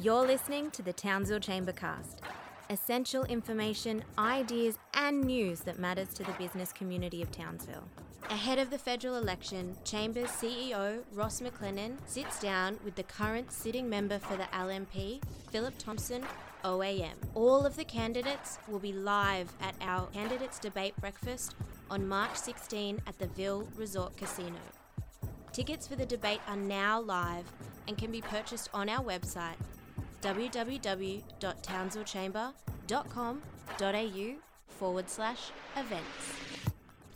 You're listening to the Townsville Chambercast. Essential information, ideas, and news that matters to the business community of Townsville. Ahead of the federal election, Chambers CEO Ross McLennan sits down with the current sitting member for the LNP, Phillip Thompson, OAM. All of the candidates will be live at our Candidates Debate Breakfast on March 16 at the Ville Resort Casino. Tickets for the debate are now live and can be purchased on our website www.townsvillechamber.com.au forward slash events.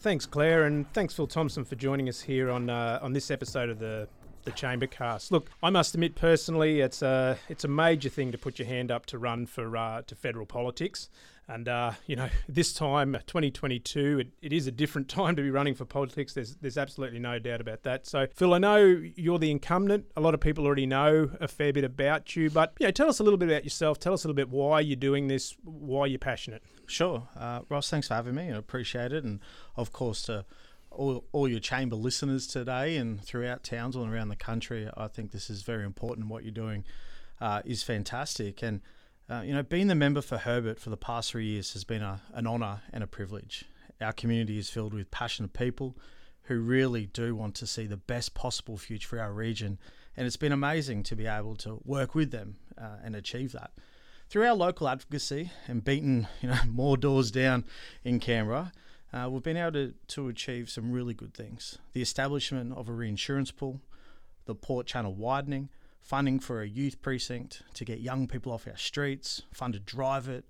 Thanks, Claire, and thanks, Phil Thompson, for joining us here on uh, on this episode of the the Chamber Cast. Look, I must admit personally, it's a it's a major thing to put your hand up to run for uh, to federal politics. And uh, you know, this time, 2022, it, it is a different time to be running for politics. There's there's absolutely no doubt about that. So, Phil, I know you're the incumbent. A lot of people already know a fair bit about you, but you know, tell us a little bit about yourself. Tell us a little bit why you're doing this, why you're passionate. Sure, uh, Ross. Thanks for having me. I appreciate it, and of course to all, all your chamber listeners today and throughout Townsville and around the country. I think this is very important. What you're doing uh, is fantastic, and uh, you know, being the member for Herbert for the past three years has been a, an honour and a privilege. Our community is filled with passionate people who really do want to see the best possible future for our region, and it's been amazing to be able to work with them uh, and achieve that. Through our local advocacy and beating you know more doors down in Canberra, uh, we've been able to, to achieve some really good things. The establishment of a reinsurance pool, the port channel widening, funding for a youth precinct to get young people off our streets, funded Drive It,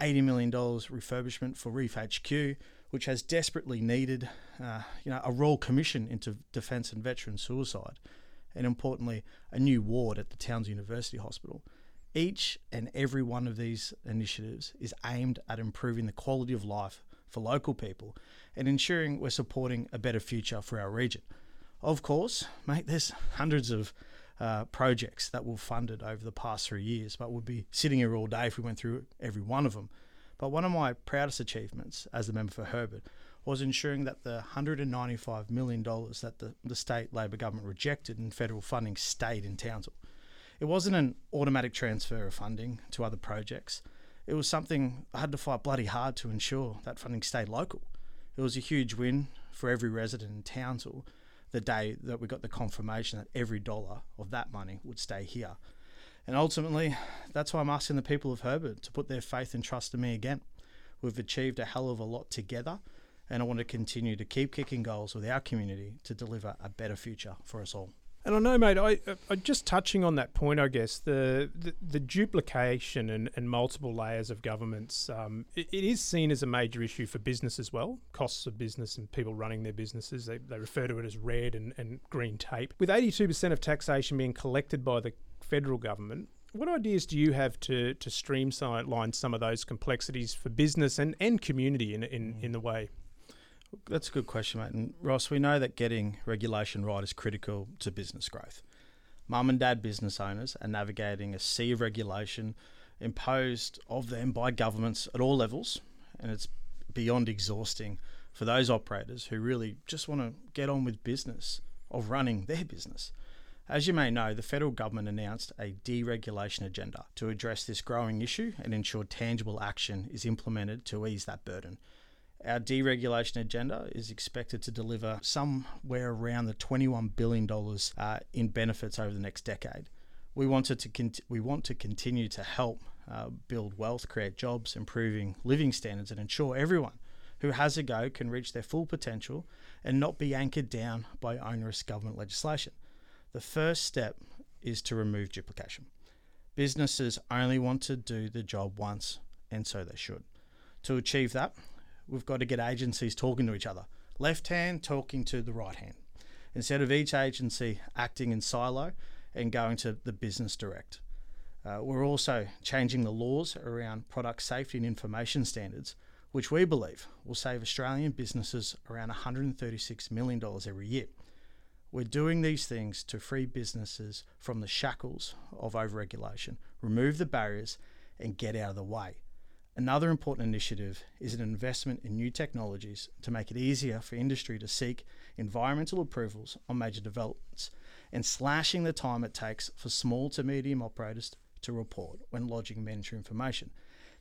$80 million refurbishment for Reef HQ, which has desperately needed uh, you know, a royal commission into defence and veteran suicide, and importantly, a new ward at the Townsville University Hospital. Each and every one of these initiatives is aimed at improving the quality of life for local people and ensuring we're supporting a better future for our region. Of course, mate, there's hundreds of uh, projects that were funded over the past three years, but we'd be sitting here all day if we went through every one of them. But one of my proudest achievements as the member for Herbert was ensuring that the $195 million that the, the state Labor government rejected in federal funding stayed in Townsville. It wasn't an automatic transfer of funding to other projects. It was something I had to fight bloody hard to ensure that funding stayed local. It was a huge win for every resident in Townsville the day that we got the confirmation that every dollar of that money would stay here. And ultimately, that's why I'm asking the people of Herbert to put their faith and trust in me again. We've achieved a hell of a lot together, and I want to continue to keep kicking goals with our community to deliver a better future for us all. And I know, mate, I, I just touching on that point, I guess, the, the, the duplication and, and multiple layers of governments, um, it, it is seen as a major issue for business as well, costs of business and people running their businesses. They, they refer to it as red and, and green tape. With 82% of taxation being collected by the federal government, what ideas do you have to, to streamline some of those complexities for business and, and community in, in, in the way? That's a good question, mate. And Ross, we know that getting regulation right is critical to business growth. Mum and dad business owners are navigating a sea of regulation imposed of them by governments at all levels, and it's beyond exhausting for those operators who really just want to get on with business of running their business. As you may know, the federal government announced a deregulation agenda to address this growing issue and ensure tangible action is implemented to ease that burden. Our deregulation agenda is expected to deliver somewhere around the $21 billion uh, in benefits over the next decade. We wanted to cont- we want to continue to help uh, build wealth, create jobs, improving living standards, and ensure everyone who has a go can reach their full potential and not be anchored down by onerous government legislation. The first step is to remove duplication. Businesses only want to do the job once, and so they should. To achieve that, we've got to get agencies talking to each other. Left hand talking to the right hand. Instead of each agency acting in silo and going to the business direct. Uh, we're also changing the laws around product safety and information standards, which we believe will save Australian businesses around $136 million every year. We're doing these things to free businesses from the shackles of overregulation, remove the barriers, and get out of the way. Another important initiative is an investment in new technologies to make it easier for industry to seek environmental approvals on major developments and slashing the time it takes for small to medium operators to report when lodging mandatory information.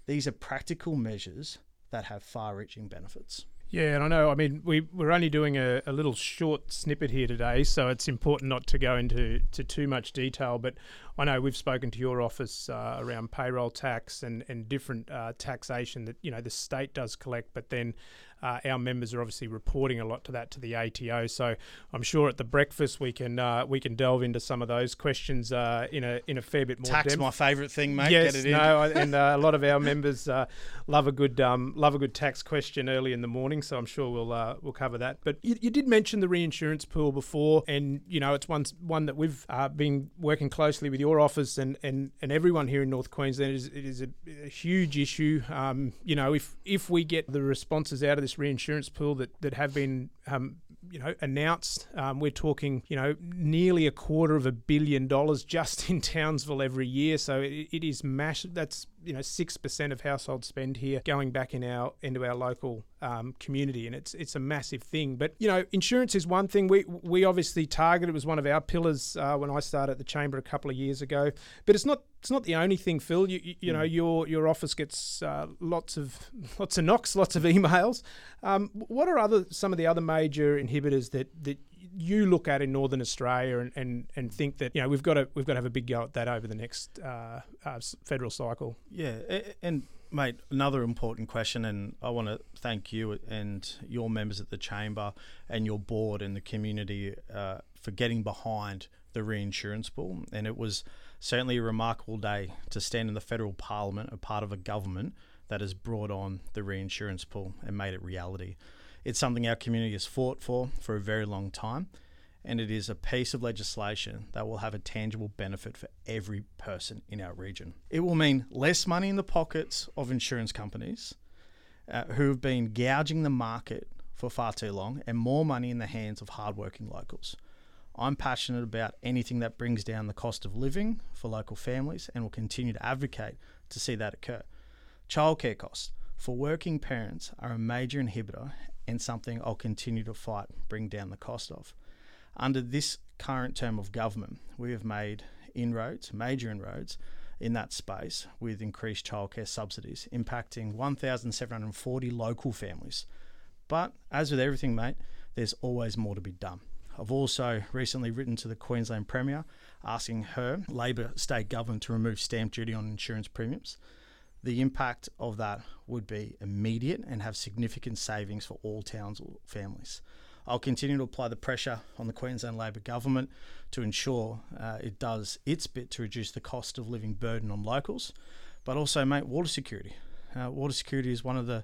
These are practical measures that have far reaching benefits. Yeah, and I know. I mean, we we're only doing a, a little short snippet here today, so it's important not to go into to too much detail. But I know we've spoken to your office uh, around payroll tax and and different uh, taxation that you know the state does collect, but then uh, our members are obviously reporting a lot to that to the ATO. So I'm sure at the breakfast we can uh, we can delve into some of those questions uh, in a in a fair bit more. Tax depth. my favourite thing, mate. Yes, Get it in. no, and uh, a lot of our members uh, love a good um, love a good tax question early in the morning. So I'm sure we'll uh, we'll cover that. But you, you did mention the reinsurance pool before, and you know it's one one that we've uh, been working closely with your office and, and, and everyone here in North Queensland. It is, it is a, a huge issue. Um, you know, if if we get the responses out of this reinsurance pool that that have been um, you know, announced. Um, we're talking, you know, nearly a quarter of a billion dollars just in Townsville every year. So it, it is massive. That's you know six percent of household spend here going back in our into our local um, community, and it's it's a massive thing. But you know, insurance is one thing. We we obviously target. It was one of our pillars uh, when I started at the chamber a couple of years ago. But it's not it's not the only thing, Phil. You you, you know your your office gets uh, lots of lots of knocks, lots of emails. Um, what are other some of the other major inhibitors that that you look at in Northern Australia and, and, and think that you know we've got to we've got to have a big go at that over the next uh, uh, federal cycle. Yeah, and mate, another important question, and I want to thank you and your members at the chamber and your board and the community uh, for getting behind the reinsurance pool. And it was certainly a remarkable day to stand in the federal parliament, a part of a government that has brought on the reinsurance pool and made it reality. It's something our community has fought for for a very long time and it is a piece of legislation that will have a tangible benefit for every person in our region. It will mean less money in the pockets of insurance companies uh, who have been gouging the market for far too long and more money in the hands of hardworking locals. I'm passionate about anything that brings down the cost of living for local families and will continue to advocate to see that occur. Childcare costs for working parents are a major inhibitor and something I'll continue to fight bring down the cost of. Under this current term of government, we have made inroads, major inroads, in that space with increased childcare subsidies, impacting 1,740 local families. But as with everything, mate, there's always more to be done. I've also recently written to the Queensland Premier asking her, Labor state government, to remove stamp duty on insurance premiums. The impact of that would be immediate and have significant savings for all towns or families. I'll continue to apply the pressure on the Queensland Labor government to ensure uh, it does its bit to reduce the cost of living burden on locals, but also, mate, water security. Uh, water security is one of the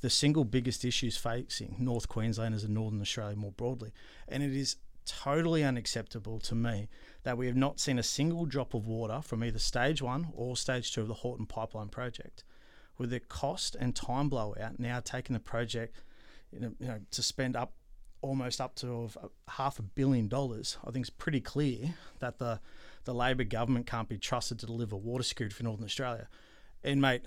the single biggest issues facing North Queenslanders and Northern Australia more broadly, and it is totally unacceptable to me that we have not seen a single drop of water from either stage one or stage two of the Haughton Pipeline project. With the cost and time blowout now taking the project you know, you know, to spend up almost up to of uh, half a billion dollars, I think it's pretty clear that the the Labor government can't be trusted to deliver water security for Northern Australia. And mate,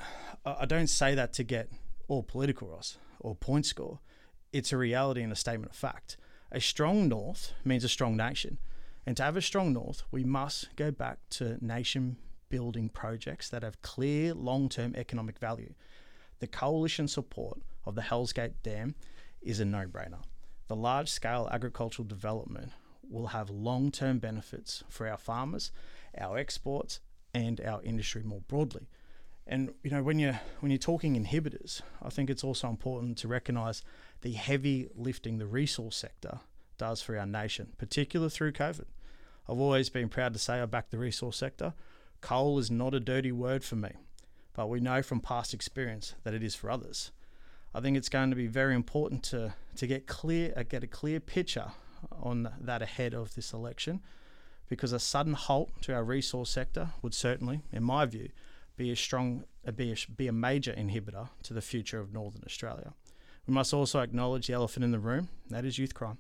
I I don't say that to get all political, Ross, or point score. It's a reality and a statement of fact. A strong North means a strong nation. And to have a strong North, we must go back to nation building projects that have clear long term economic value. The coalition support of the Hells Gate Dam is a no brainer. The large scale agricultural development will have long term benefits for our farmers, our exports, and our industry more broadly. And you know, when you're when you're talking inhibitors, I think it's also important to recognise the heavy lifting the resource sector does for our nation, particularly through COVID. I've always been proud to say I back the resource sector. Coal is not a dirty word for me, but we know from past experience that it is for others. I think it's going to be very important to to get clear uh, get a clear picture on that ahead of this election, because a sudden halt to our resource sector would certainly, in my view, be a strong be a, be a major inhibitor to the future of Northern Australia. We must also acknowledge the elephant in the room, that is youth crime.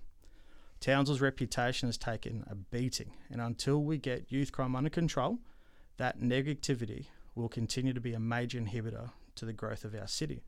Townsville's reputation has taken a beating, and until we get youth crime under control, that negativity will continue to be a major inhibitor to the growth of our city.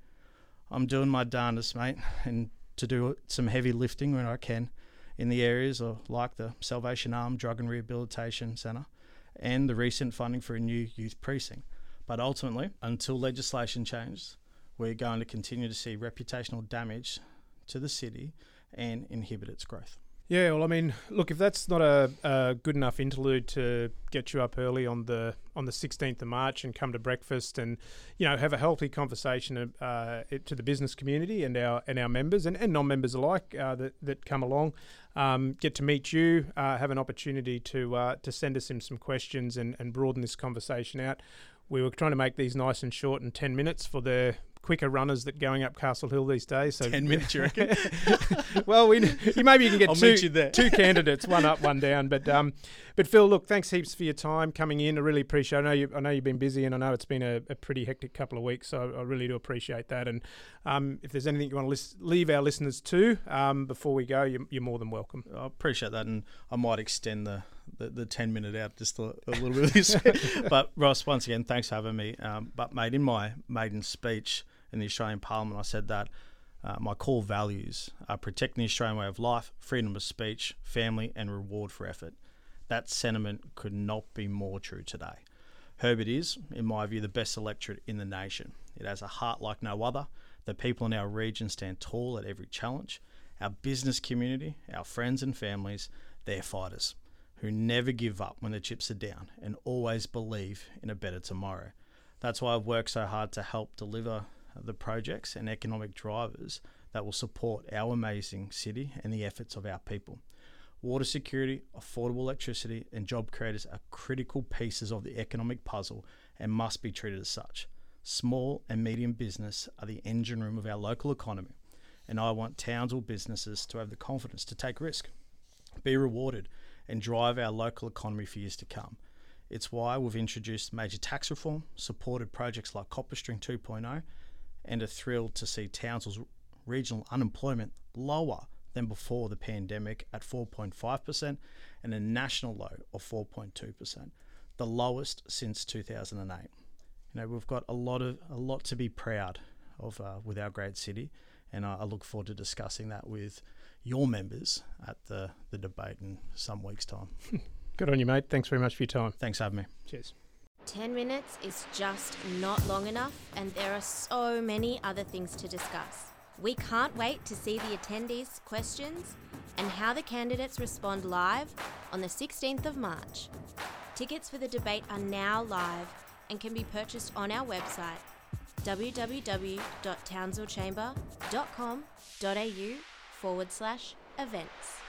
I'm doing my darndest, mate, and to do some heavy lifting when I can in the areas of like the Salvation Army Drug and Rehabilitation Centre and the recent funding for a new youth precinct. But ultimately, until legislation changes, we're going to continue to see reputational damage to the city and inhibit its growth. Yeah, well, I mean, look, if that's not a, a, good enough interlude to get you up early on the on the sixteenth of March and come to breakfast and you know have a healthy conversation uh, to the business community and our and our members and, and non-members alike uh, that that come along, um, get to meet you, uh, have an opportunity to uh, to send us in some questions and, and broaden this conversation out. We were trying to make these nice and short and ten minutes for the quicker runners that going up Castle Hill these days. So ten minutes, you reckon? well, we maybe you can get I'll two, two candidates, one up, one down. But um, but Phil, look, thanks heaps for your time coming in. I really appreciate. It. I know you, I know you've been busy, and I know it's been a, a pretty hectic couple of weeks. So I really do appreciate that. And um, if there's anything you want to list, leave our listeners to um, before we go, you're, you're more than welcome. I appreciate that, and I might extend the the, the 10 minute out just a, a little bit of this. but Ross, once again, thanks for having me. Um, but mate, in my maiden speech, in the Australian Parliament, I said that uh, my core values are protecting the Australian way of life, freedom of speech, family, and reward for effort. That sentiment could not be more true today. Herbert is, in my view, the best electorate in the nation. It has a heart like no other. The people in our region stand tall at every challenge. Our business community, our friends and families, they're fighters who never give up when the chips are down and always believe in a better tomorrow. That's why I've worked so hard to help deliver the projects and economic drivers that will support our amazing city and the efforts of our people. Water security, affordable electricity, and job creators are critical pieces of the economic puzzle and must be treated as such. Small and medium business are the engine room of our local economy, and I want Townsville businesses to have the confidence to take risk, be rewarded, and drive our local economy for years to come. It's why we've introduced major tax reform, supported projects like CopperString 2.0, and are thrilled to see Townsville's regional unemployment lower than before the pandemic at 4.5% and a national low of 4.2%, the lowest since 2008. You know, we've got a lot of a lot to be proud of uh, with our great city, and I, I look forward to discussing that with your members at the, the debate in some weeks' time. Good on you, mate. Thanks very much for your time. Thanks for having me. Cheers. 10 minutes is just not long enough, and there are so many other things to discuss. We can't wait to see the attendees' questions and how the candidates respond live on the 16th of March. Tickets for the debate are now live and can be purchased on our website www.townsvillechamber.com.au forward slash events.